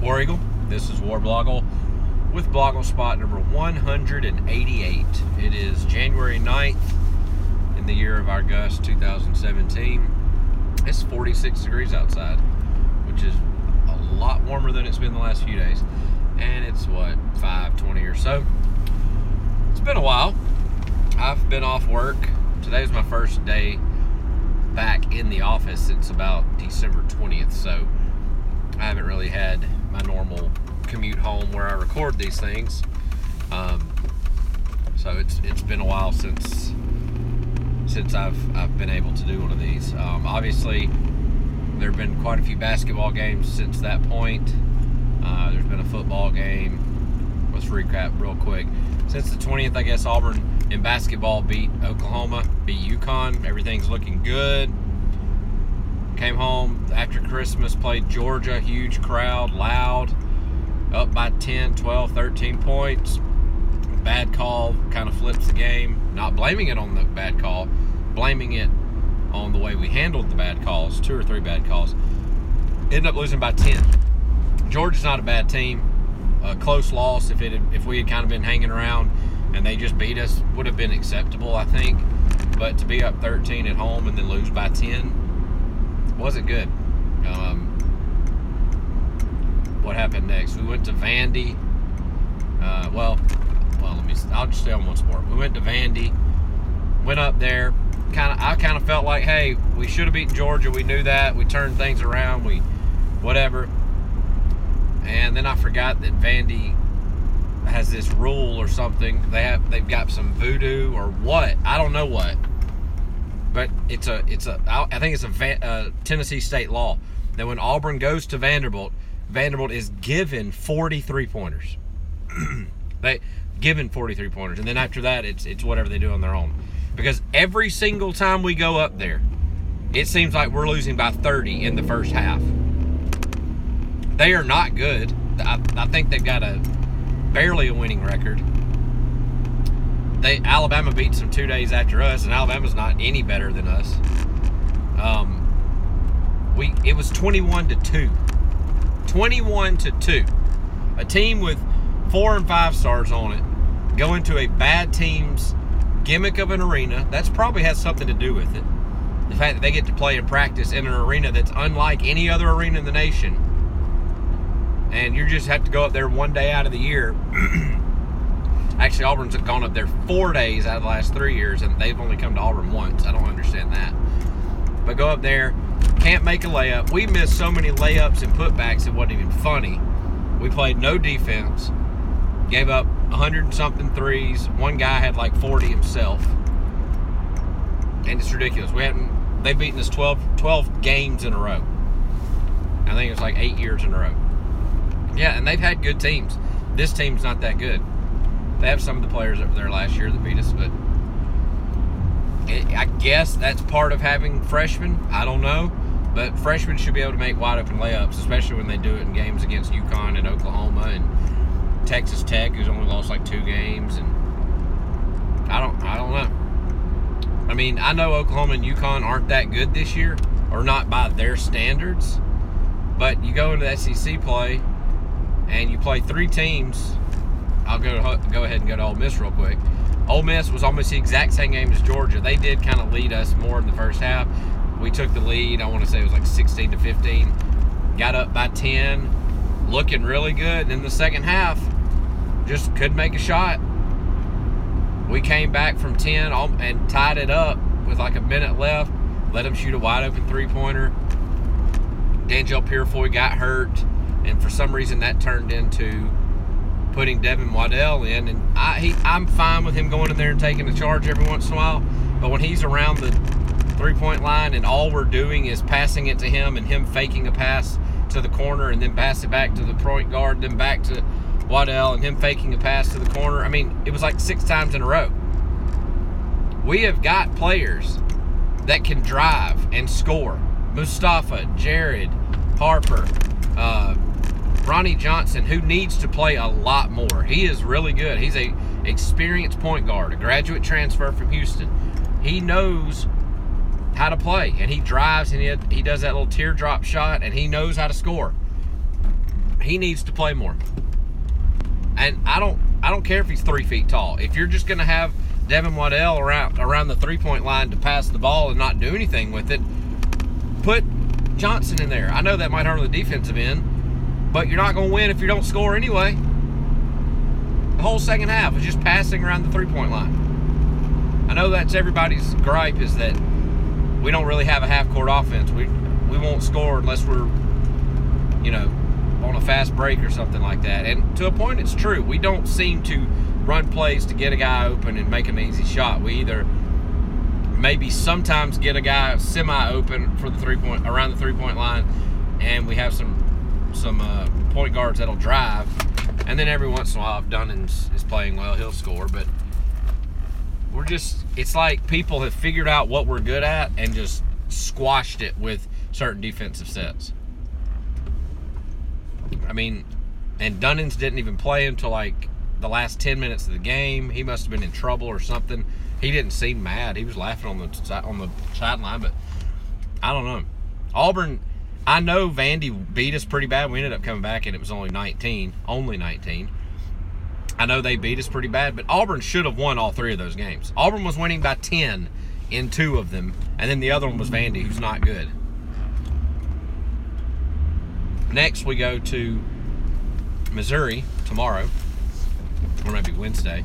War Eagle. This is War Blogle with BlogleSpot number 188. It is January 9th in the year of our Gus 2017. It's 46 degrees outside, which is a lot warmer than it's been the last few days. And it's what, 520 or so. It's been a while. I've been off work. Today's my first day back in the office since about December 20th, so I haven't really had my normal commute home where I record these things. Um, so it's it's been a while since since I've I've been able to do one of these. Um, obviously, there have been quite a few basketball games since that point. Uh, there's been a football game. Let's recap real quick. Since the 20th, I guess Auburn in basketball beat Oklahoma, beat UConn. Everything's looking good. Came home after Christmas, played Georgia, huge crowd, loud, up by 10, 12, 13 points. Bad call kind of flips the game. Not blaming it on the bad call, blaming it on the way we handled the bad calls, two or three bad calls. Ended up losing by 10. Georgia's not a bad team. A close loss if it had, if we had kind of been hanging around and they just beat us would have been acceptable, I think. But to be up 13 at home and then lose by 10 wasn't good. Um, what happened next? We went to Vandy. Uh, well, well, let me. I'll just stay on one sport. We went to Vandy. Went up there. Kind of. I kind of felt like, hey, we should have beaten Georgia. We knew that. We turned things around. We, whatever. And then I forgot that Vandy has this rule or something. They have. They've got some voodoo or what? I don't know what but it's a it's a I think it's a Van, uh, Tennessee state law that when Auburn goes to Vanderbilt, Vanderbilt is given 43 pointers. they given 43 pointers, and then after that, it's it's whatever they do on their own. Because every single time we go up there, it seems like we're losing by 30 in the first half. They are not good. I, I think they've got a barely a winning record they Alabama beats them two days after us, and Alabama's not any better than us. Um, we it was 21 to two. 21 to two. A team with four and five stars on it going to a bad team's gimmick of an arena. That's probably has something to do with it. The fact that they get to play and practice in an arena that's unlike any other arena in the nation. And you just have to go up there one day out of the year Actually, Auburn's gone up there four days out of the last three years, and they've only come to Auburn once. I don't understand that. But go up there, can't make a layup. We missed so many layups and putbacks, it wasn't even funny. We played no defense, gave up 100 and something threes. One guy had like 40 himself. And it's ridiculous. We hadn't, they've beaten us 12, 12 games in a row. I think it's like eight years in a row. Yeah, and they've had good teams. This team's not that good. They have some of the players up there last year that beat us, but it, I guess that's part of having freshmen. I don't know, but freshmen should be able to make wide open layups, especially when they do it in games against UConn and Oklahoma and Texas Tech, who's only lost like two games, and I don't, I don't know. I mean, I know Oklahoma and UConn aren't that good this year, or not by their standards, but you go into the SEC play and you play three teams I'll go go ahead and go to Ole Miss real quick. Ole Miss was almost the exact same game as Georgia. They did kind of lead us more in the first half. We took the lead. I want to say it was like 16 to 15. Got up by 10, looking really good. And in the second half, just couldn't make a shot. We came back from 10 and tied it up with like a minute left. Let them shoot a wide open three pointer. Danjel Purifoy got hurt, and for some reason that turned into putting Devin Waddell in, and I, he, I'm fine with him going in there and taking the charge every once in a while. But when he's around the three-point line and all we're doing is passing it to him and him faking a pass to the corner and then pass it back to the point guard, then back to Waddell and him faking a pass to the corner. I mean, it was like six times in a row. We have got players that can drive and score. Mustapha, Jared, Harper, uh, Ronnie Johnson, who needs to play a lot more. He is really good. He's a experienced point guard, a graduate transfer from Houston. He knows how to play, and he drives and he, he does that little teardrop shot, and he knows how to score. he needs to play more. And I don't I don't care if he's three feet tall. If you're just gonna have Devin Waddell around around the three point line to pass the ball and not do anything with it, put Johnson in there. I know that might hurt the defensive end, but you're not gonna win if you don't score anyway. The whole second half was just passing around the three point line. I know that's everybody's gripe is that we don't really have a half court offense. We we won't score unless we're, you know, on a fast break or something like that. And to a point, it's true. We don't seem to run plays to get a guy open and make an easy shot. We either maybe sometimes get a guy semi open for the three point around the three point line, and we have some some uh, point guards that'll drive. And then every once in a while, if Dunans is playing well, he'll score. But we're just, it's like people have figured out what we're good at and just squashed it with certain defensive sets. I mean, and Dunans didn't even play until like the last 10 minutes of the game. He must have been in trouble or something. He didn't seem mad. He was laughing on the on the sideline, but I don't know. Auburn, I know Vandy beat us pretty bad. We ended up coming back and it was only 19, only 19. I know they beat us pretty bad, but Auburn should have won all three of those games. Auburn was winning by 10 in two of them, and then the other one was Vandy, who's not good. Next, we go to Missouri tomorrow, or maybe Wednesday.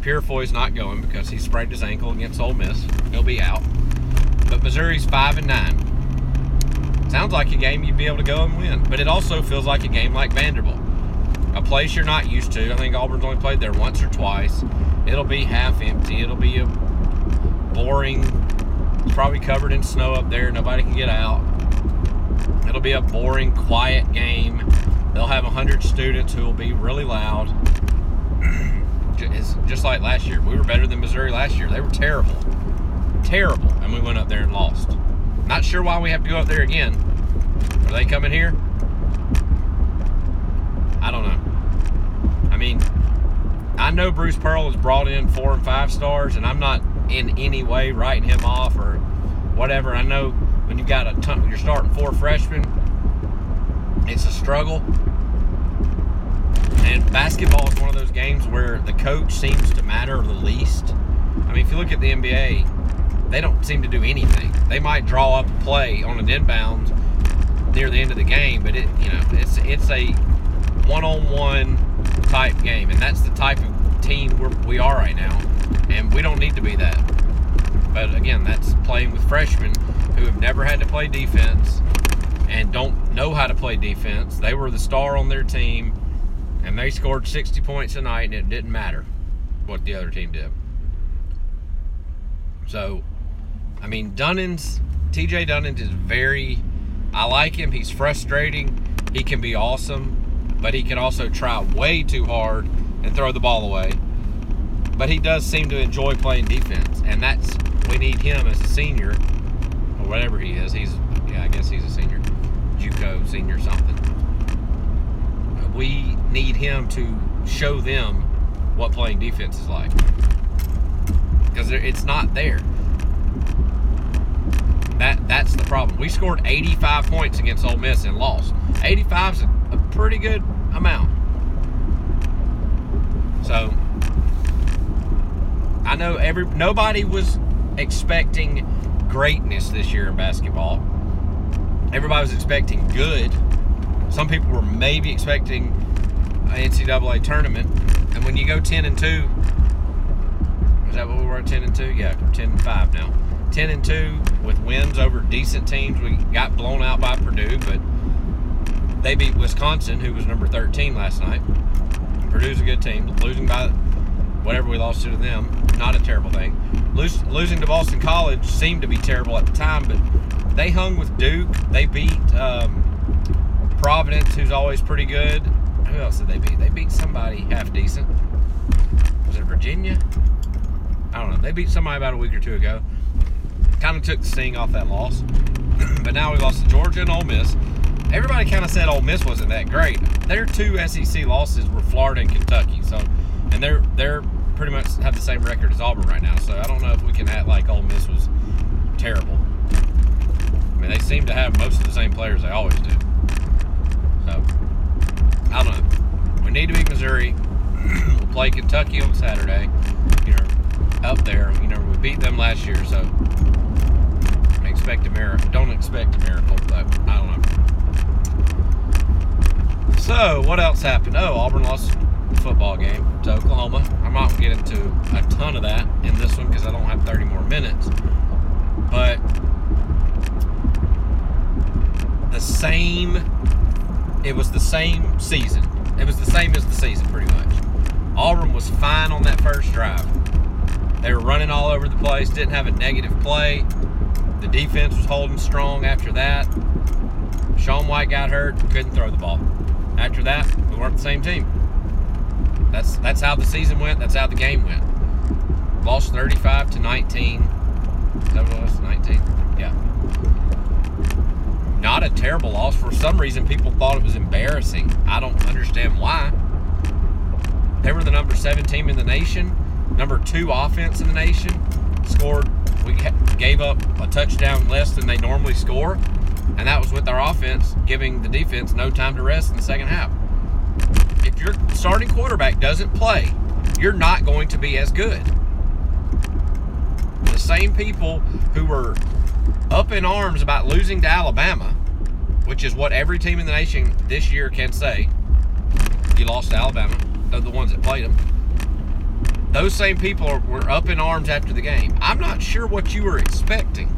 Purifoy's not going because he sprained his ankle against Ole Miss. He'll be out. But Missouri's five and nine. Sounds like a game you'd be able to go and win, but it also feels like a game like Vanderbilt, a place you're not used to. I think Auburn's only played there once or twice. It'll be half empty. It'll be a boring. Probably covered in snow up there. Nobody can get out. It'll be a boring, quiet game. They'll have 100 students who will be really loud. just like last year. We were better than Missouri last year. They were terrible. Terrible. And we went up there and lost. Not sure why we have to go up there again. Are they coming here? I don't know. I mean, I know Bruce Pearl has brought in four and five stars, and I'm not in any way writing him off or whatever. I know when you've got a ton, you're starting four freshmen, it's a struggle. And basketball is one of those games where the coach seems to matter the least. I mean, if you look at the NBA, they don't seem to do anything. They might draw up a play on an inbound near the end of the game, but it, you know, it's it's a one-on-one type game, and that's the type of team we're, we are right now, and we don't need to be that. But again, that's playing with freshmen who have never had to play defense and don't know how to play defense. They were the star on their team, and they scored 60 points a night, and it didn't matter what the other team did. So, I mean, Dunans, TJ Dunans is very, I like him. He's frustrating. He can be awesome, but he can also try way too hard and throw the ball away. But he does seem to enjoy playing defense, and that's, we need him as a senior, or whatever he is. He's, yeah, I guess he's a senior. JUCO senior something. We need him to show them what playing defense is like because it's not there. That that's the problem. We scored 85 points against Ole Miss and lost. 85 is a, a pretty good amount. So I know every nobody was expecting greatness this year in basketball. Everybody was expecting good. Some people were maybe expecting an NCAA tournament. And when you go 10 and 2, is that what we were at 10 and 2? Yeah, we're 10 and 5 now. 10 and 2 with wins over decent teams. We got blown out by Purdue, but they beat Wisconsin, who was number 13 last night. Purdue's a good team. Losing by whatever we lost to them, not a terrible thing. losing to Boston College seemed to be terrible at the time, but they hung with Duke. They beat um, Providence, who's always pretty good. Who else did they beat? They beat somebody half decent. Was it Virginia? I don't know. They beat somebody about a week or two ago. Kind of took the sting off that loss. but now we lost to Georgia and Ole Miss. Everybody kind of said Ole Miss wasn't that great. Their two SEC losses were Florida and Kentucky. So, and they're they're pretty much have the same record as Auburn right now. So I don't know if we can act like Ole Miss was terrible. I mean, they seem to have most of the same players they always do. So I don't know. We need to beat Missouri. we'll play Kentucky on Saturday. You know, up there. You know, we beat them last year, so expect a miracle. Don't expect a miracle, but I don't know. So, what else happened? Oh, Auburn lost the football game to Oklahoma. I'm not going to get into a ton of that in this one because I don't have 30 more minutes. But the same, it was the same season. It was the same as the season, pretty much. Auburn was fine on that first drive. They were running all over the place, didn't have a negative play. The defense was holding strong after that. Sean White got hurt, couldn't throw the ball. After that, we weren't the same team. That's that's how the season went. That's how the game went. Lost 35 to 19. That was 19. Yeah. Not a terrible loss. For some reason, people thought it was embarrassing. I don't understand why. They were the number seven team in the nation, number two offense in the nation. Scored. We gave up a touchdown less than they normally score, and that was with our offense giving the defense no time to rest in the second half. If your starting quarterback doesn't play, you're not going to be as good. The same people who were up in arms about losing to Alabama, which is what every team in the nation this year can say. You lost to Alabama. The ones that played them. Those same people were up in arms after the game. I'm not sure what you were expecting.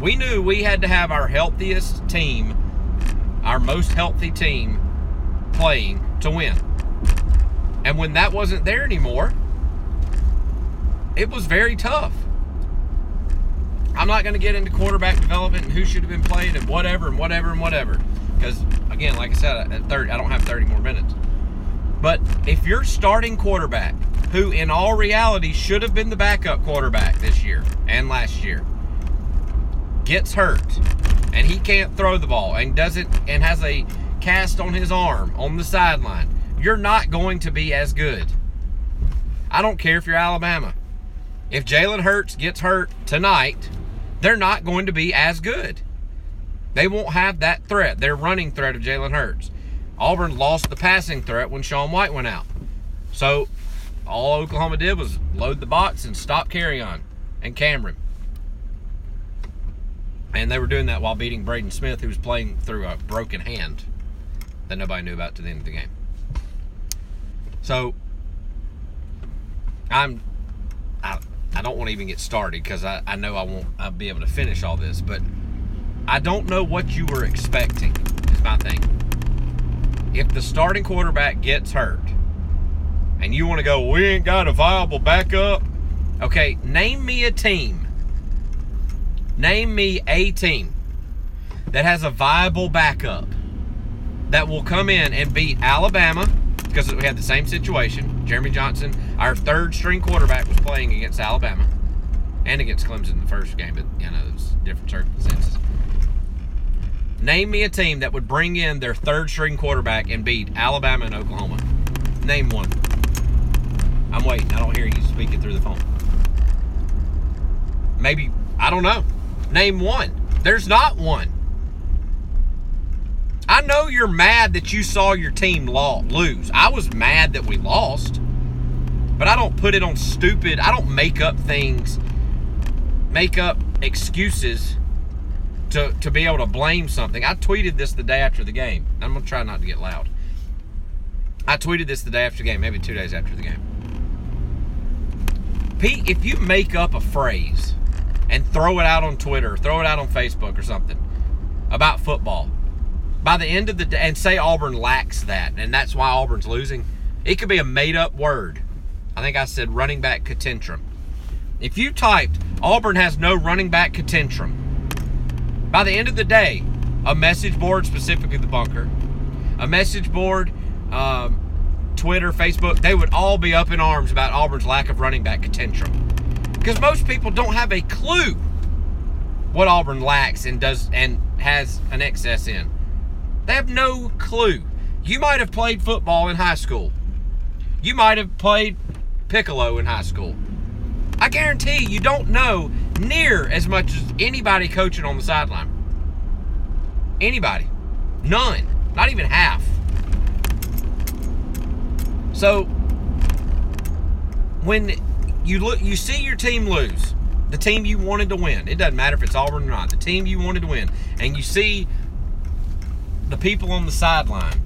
We knew we had to have our healthiest team, our most healthy team, playing to win. And when that wasn't there anymore, it was very tough. I'm not going to get into quarterback development and who should have been playing and whatever and whatever and whatever. Because, again, like I said, at 30, I don't have 30 more minutes. But if your starting quarterback who in all reality should have been the backup quarterback this year and last year, gets hurt and he can't throw the ball and doesn't and has a cast on his arm on the sideline, you're not going to be as good. I don't care if you're Alabama. If Jalen Hurts gets hurt tonight, they're not going to be as good. They won't have that threat, their running threat of Jalen Hurts. Auburn lost the passing threat when Sean White went out. So all Oklahoma did was load the box and stop Kerryon and Kamryn. And they were doing that while beating Braden Smith, who was playing through a broken hand that nobody knew about to the end of the game. So I'm I, I don't want to even get started because I, I know I won't I'll be able to finish all this, but I don't know what you were expecting, is my thing. If the starting quarterback gets hurt, and you want to go, we ain't got a viable backup. Okay, name me a team. Name me a team that has a viable backup that will come in and beat Alabama because we had the same situation. Jeremy Johnson, our third string quarterback, was playing against Alabama and against Clemson in the first game, but you know, it was different circumstances. Name me a team that would bring in their third string quarterback and beat Alabama and Oklahoma. Name one. I'm waiting. I don't hear you speaking through the phone. Maybe, I don't know. Name one. There's not one. I know you're mad that you saw your team lose. I was mad that we lost. But I don't put it on stupid. I don't make up things, make up excuses to, to be able to blame something. I tweeted this the day after the game. I'm going to try not to get loud. I tweeted this the day after the game, maybe two days after the game. Pete, if you make up a phrase and throw it out on Twitter, throw it out on Facebook or something about football, by the end of the day, and say Auburn lacks that, and that's why Auburn's losing, it could be a made up word. I think I said running back catentrum. If you typed Auburn has no running back catentrum, by the end of the day, a message board, specifically the bunker, a message board, um, Twitter, Facebook, they would all be up in arms about Auburn's lack of running back potential. Because most people don't have a clue what Auburn lacks and does and has an excess in. They have no clue. You might have played football in high school. You might have played piccolo in high school. I guarantee you don't know near as much as anybody coaching on the sideline. Anybody. None. Not even half. So when you look, you see your team lose, the team you wanted to win. It doesn't matter if it's Auburn or not. The team you wanted to win, and you see the people on the sideline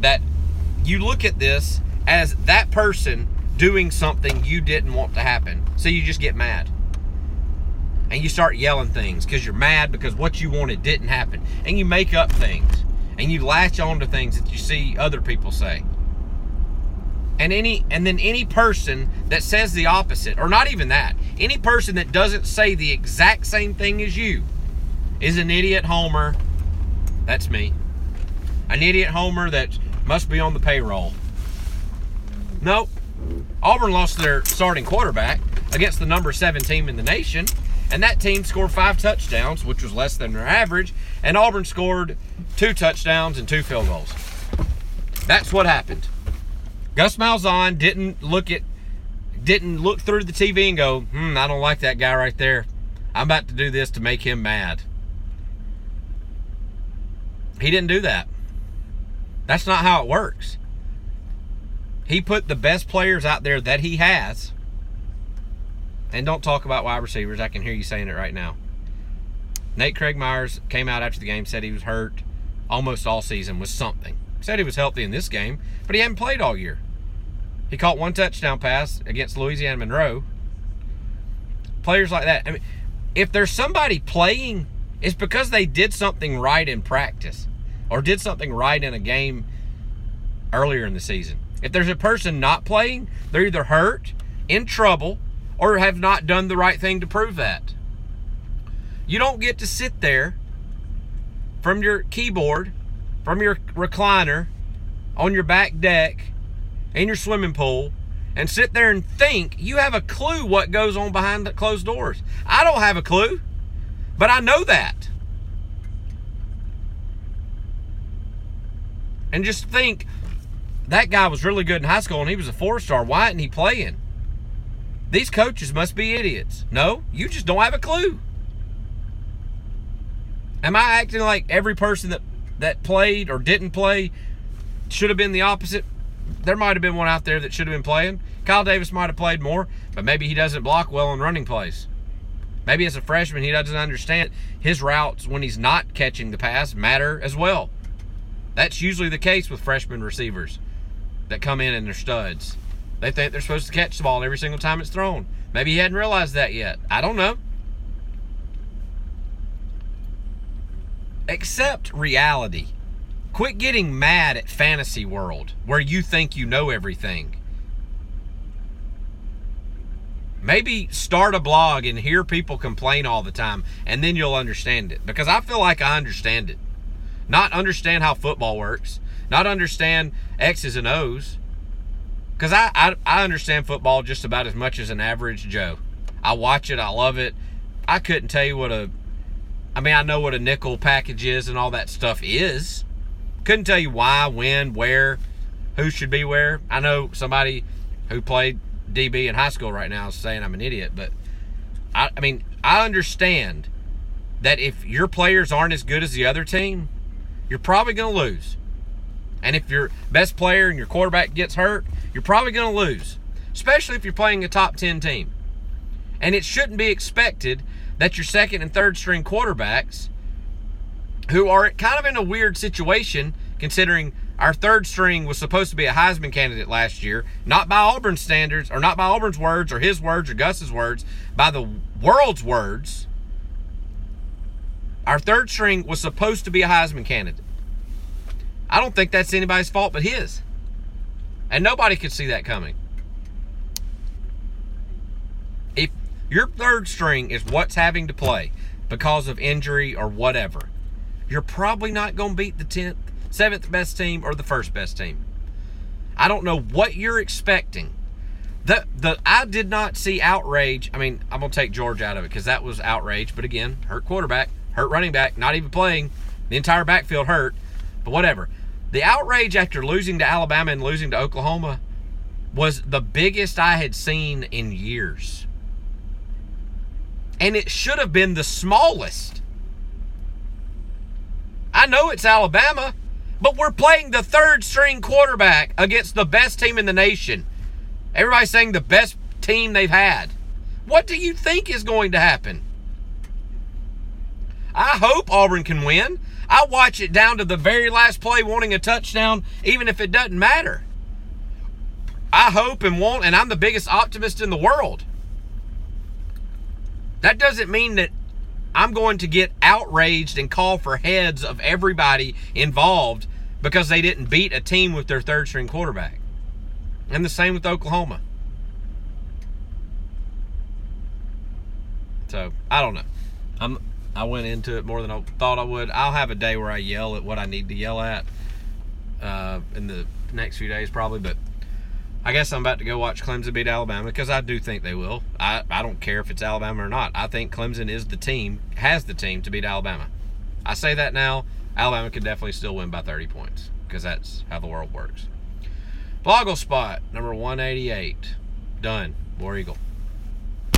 that you look at this as that person doing something you didn't want to happen. So you just get mad. And you start yelling things because you're mad because what you wanted didn't happen. And you make up things. And you latch on to things that you see other people say. And any and then any person that says the opposite, or not even that, any person that doesn't say the exact same thing as you is an idiot homer. That's me. An idiot homer that must be on the payroll. Nope. Auburn lost their starting quarterback against the number seven team in the nation, and that team scored five touchdowns, which was less than their average, and Auburn scored two touchdowns and two field goals. That's what happened. Gus Malzahn didn't look at didn't look through the TV and go, hmm, I don't like that guy right there. I'm about to do this to make him mad. He didn't do that. That's not how it works. He put the best players out there that he has. And don't talk about wide receivers. I can hear you saying it right now. Nate Craig Myers came out after the game, said he was hurt almost all season with something. Said he was healthy in this game, but he hadn't played all year. He caught one touchdown pass against Louisiana Monroe. Players like that. I mean, if there's somebody playing, it's because they did something right in practice or did something right in a game earlier in the season. If there's a person not playing, they're either hurt, in trouble, or have not done the right thing to prove that. You don't get to sit there from your keyboard, from your recliner, on your back deck, in your swimming pool, and sit there and think you have a clue what goes on behind the closed doors. I don't have a clue, but I know that. and just think that guy was really good in high school and he was a four star. Why isn't he playing? These coaches must be idiots. No, you just don't have a clue. Am I acting like every person that, that played or didn't play should have been the opposite? There might have been one out there that should have been playing. Kyle Davis might have played more, but maybe he doesn't block well in running plays. Maybe as a freshman, he doesn't understand his routes when he's not catching the pass matter as well. That's usually the case with freshman receivers that come in and they're studs. They think they're supposed to catch the ball every single time it's thrown. Maybe he hadn't realized that yet. I don't know. Accept reality. Quit getting mad at fantasy world where you think you know everything. Maybe start a blog and hear people complain all the time and then you'll understand it because I feel like I understand it not understand how football works, not understand X's and O's. Because I, I, I understand football just about as much as an average Joe. I watch it, I love it. I couldn't tell you what a, I mean, I know what a nickel package is and all that stuff is. Couldn't tell you why, when, where, who should be where. I know somebody who played DB in high school right now is saying I'm an idiot, but I, I mean, I understand that if your players aren't as good as the other team, you're probably going to lose. And if your best player and your quarterback gets hurt, you're probably going to lose, especially if you're playing a top 10 team. And it shouldn't be expected that your second and third string quarterbacks, who are kind of in a weird situation, considering our third string was supposed to be a Heisman candidate last year, not by Auburn standards, or not by Auburn's words, or his words, or Gus's words, by the world's words. Our third string was supposed to be a Heisman candidate. I don't think that's anybody's fault but his. And nobody could see that coming. If your third string is what's having to play because of injury or whatever, you're probably not going to beat the 10th, 7th best team or the first best team. I don't know what you're expecting. The, the I did not see outrage. I mean, I'm going to take George out of it because that was outrage. But again, hurt quarterback hurt running back, not even playing. The entire backfield hurt, but whatever. The outrage after losing to Alabama and losing to Oklahoma was the biggest I had seen in years. And it should have been the smallest. I know it's Alabama, But we're playing the third string quarterback against the best team in the nation. Everybody's saying the best team they've had. What do you think is going to happen? I hope Auburn can win. I watch it down to the very last play wanting a touchdown, even if it doesn't matter. I hope and want, and I'm the biggest optimist in the world. That doesn't mean that I'm going to get outraged and call for heads of everybody involved because they didn't beat a team with their third string quarterback. And the same with Oklahoma. So, I don't know. I'm I went into it more than I thought I would. I'll have a day where I yell at what I need to yell at uh, in the next few days, probably. But I guess I'm about to go watch Clemson beat Alabama because I do think they will. I, I don't care if it's Alabama or not. I think Clemson is the team, has the team to beat Alabama. I say that now. Alabama could definitely still win by 30 points because that's how the world works. BlogleSpot, number 188. Done. War Eagle.